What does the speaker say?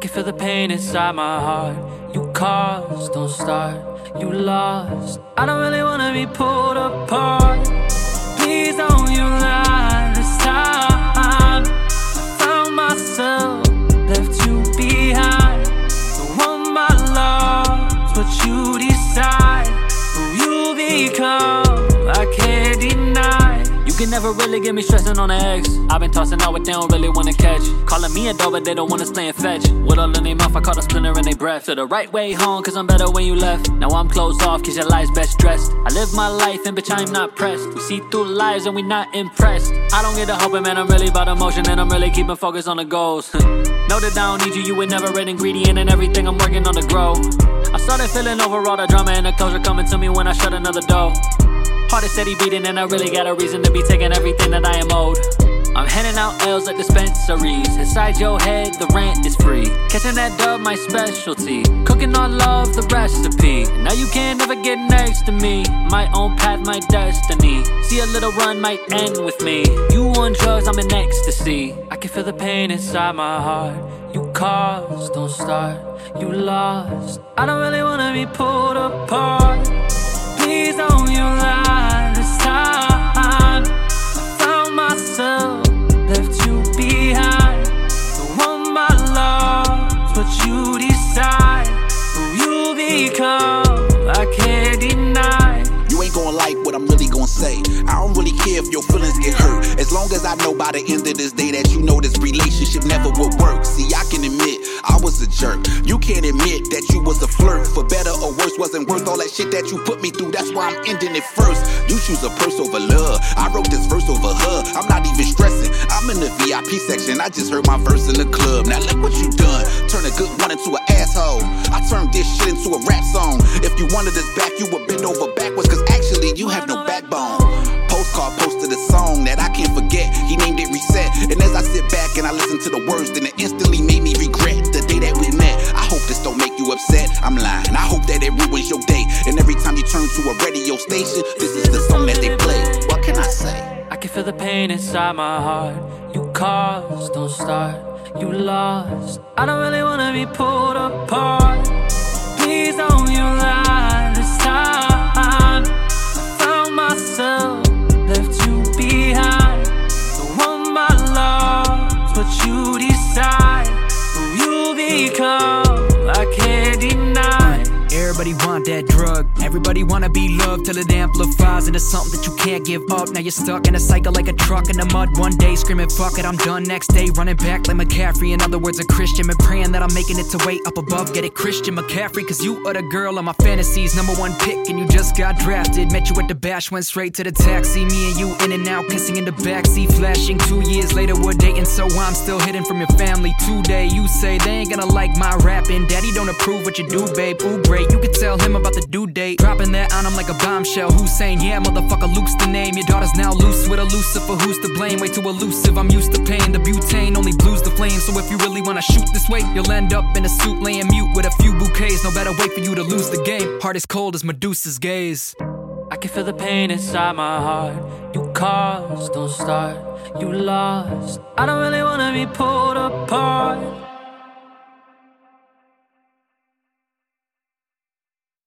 can feel the pain inside my heart. You caused, don't start. You lost. I don't really wanna be pulled apart. Please don't you lie this time. I found myself, left you behind. Don't want my love, what you decide. Who you become, I can't deny. Can never really get me stressing on the X. I've been tossing out what they don't really wanna catch. Calling me a dog, but they don't wanna stay and fetch. With all in their mouth, I caught a splinter in their breath. To the right way home, cause I'm better when you left. Now I'm closed off, cause your life's best dressed. I live my life, and bitch, I'm not pressed. We see through lies and we not impressed. I don't get the hoping, man, I'm really about emotion, and I'm really keeping focus on the goals. know that I don't need you, you were never an ingredient in everything I'm working on to grow. I started feeling over all the drama and the closure coming to me when I shut another door. Heart is steady beating, and I really got a reason to be taking everything that I am owed. I'm handing out L's like dispensaries. Inside your head, the rent is free. Catching that dub, my specialty. Cooking on love, the recipe. Now you can't ever get next to me. My own path, my destiny. See a little run might end with me. You on drugs, I'm in ecstasy. I can feel the pain inside my heart. You caused, don't start. You lost. I don't really wanna be pulled apart. Please don't you lie decide. Who you become, I can't deny. You ain't gonna like what I'm really gonna say. I don't really care if your feelings get hurt. As long as I know by the end of this day that you know this relationship never would work. See, I can admit I was a jerk. You can't admit that you was a flirt. For better or worse, wasn't worth all that shit that you put me through. That's why I'm ending it first. You choose a purse over love. I wrote this verse over her. I'm not even stressing. I'm in the VIP section. I just heard my verse in the club. Now look a good one into an asshole. I turned this shit into a rap song. If you wanted this back, you would bend over backwards. Cause actually, you have no backbone. Postcard posted a song that I can't forget. He named it Reset. And as I sit back and I listen to the words, then it instantly made me regret the day that we met. I hope this don't make you upset. I'm lying. I hope that it ruins your day. And every time you turn to a radio station, this is the song that they play. What can I say? I can feel the pain inside my heart. You caused, don't start. You lost. I don't really wanna be pulled apart. Everybody want that drug. Everybody wanna be loved till it amplifies into something that you can't give up. Now you're stuck in a cycle like a truck in the mud. One day screaming, fuck it, I'm done. Next day running back like McCaffrey. In other words, a Christian. Been praying that I'm making it to way up above. Get it, Christian McCaffrey, cause you are the girl of my fantasies. Number one pick, and you just got drafted. Met you at the bash, went straight to the taxi. Me and you in and out, kissing in the backseat. Flashing two years later, we're dating, so I'm still hidden from your family. Today, you say they ain't gonna like my rapping. Daddy don't approve what you do, babe. Ooh, great. You tell him about the due date. Dropping that on him like a bombshell. Who's saying, yeah, motherfucker, Luke's the name. Your daughter's now loose with a Lucifer. Who's to blame? Way too elusive. I'm used to paying the butane, only blues the flame. So if you really wanna shoot this way, you'll end up in a suit laying mute with a few bouquets. No better way for you to lose the game. Heart is cold as Medusa's gaze. I can feel the pain inside my heart. You caused, don't start. You lost. I don't really wanna be pulled apart.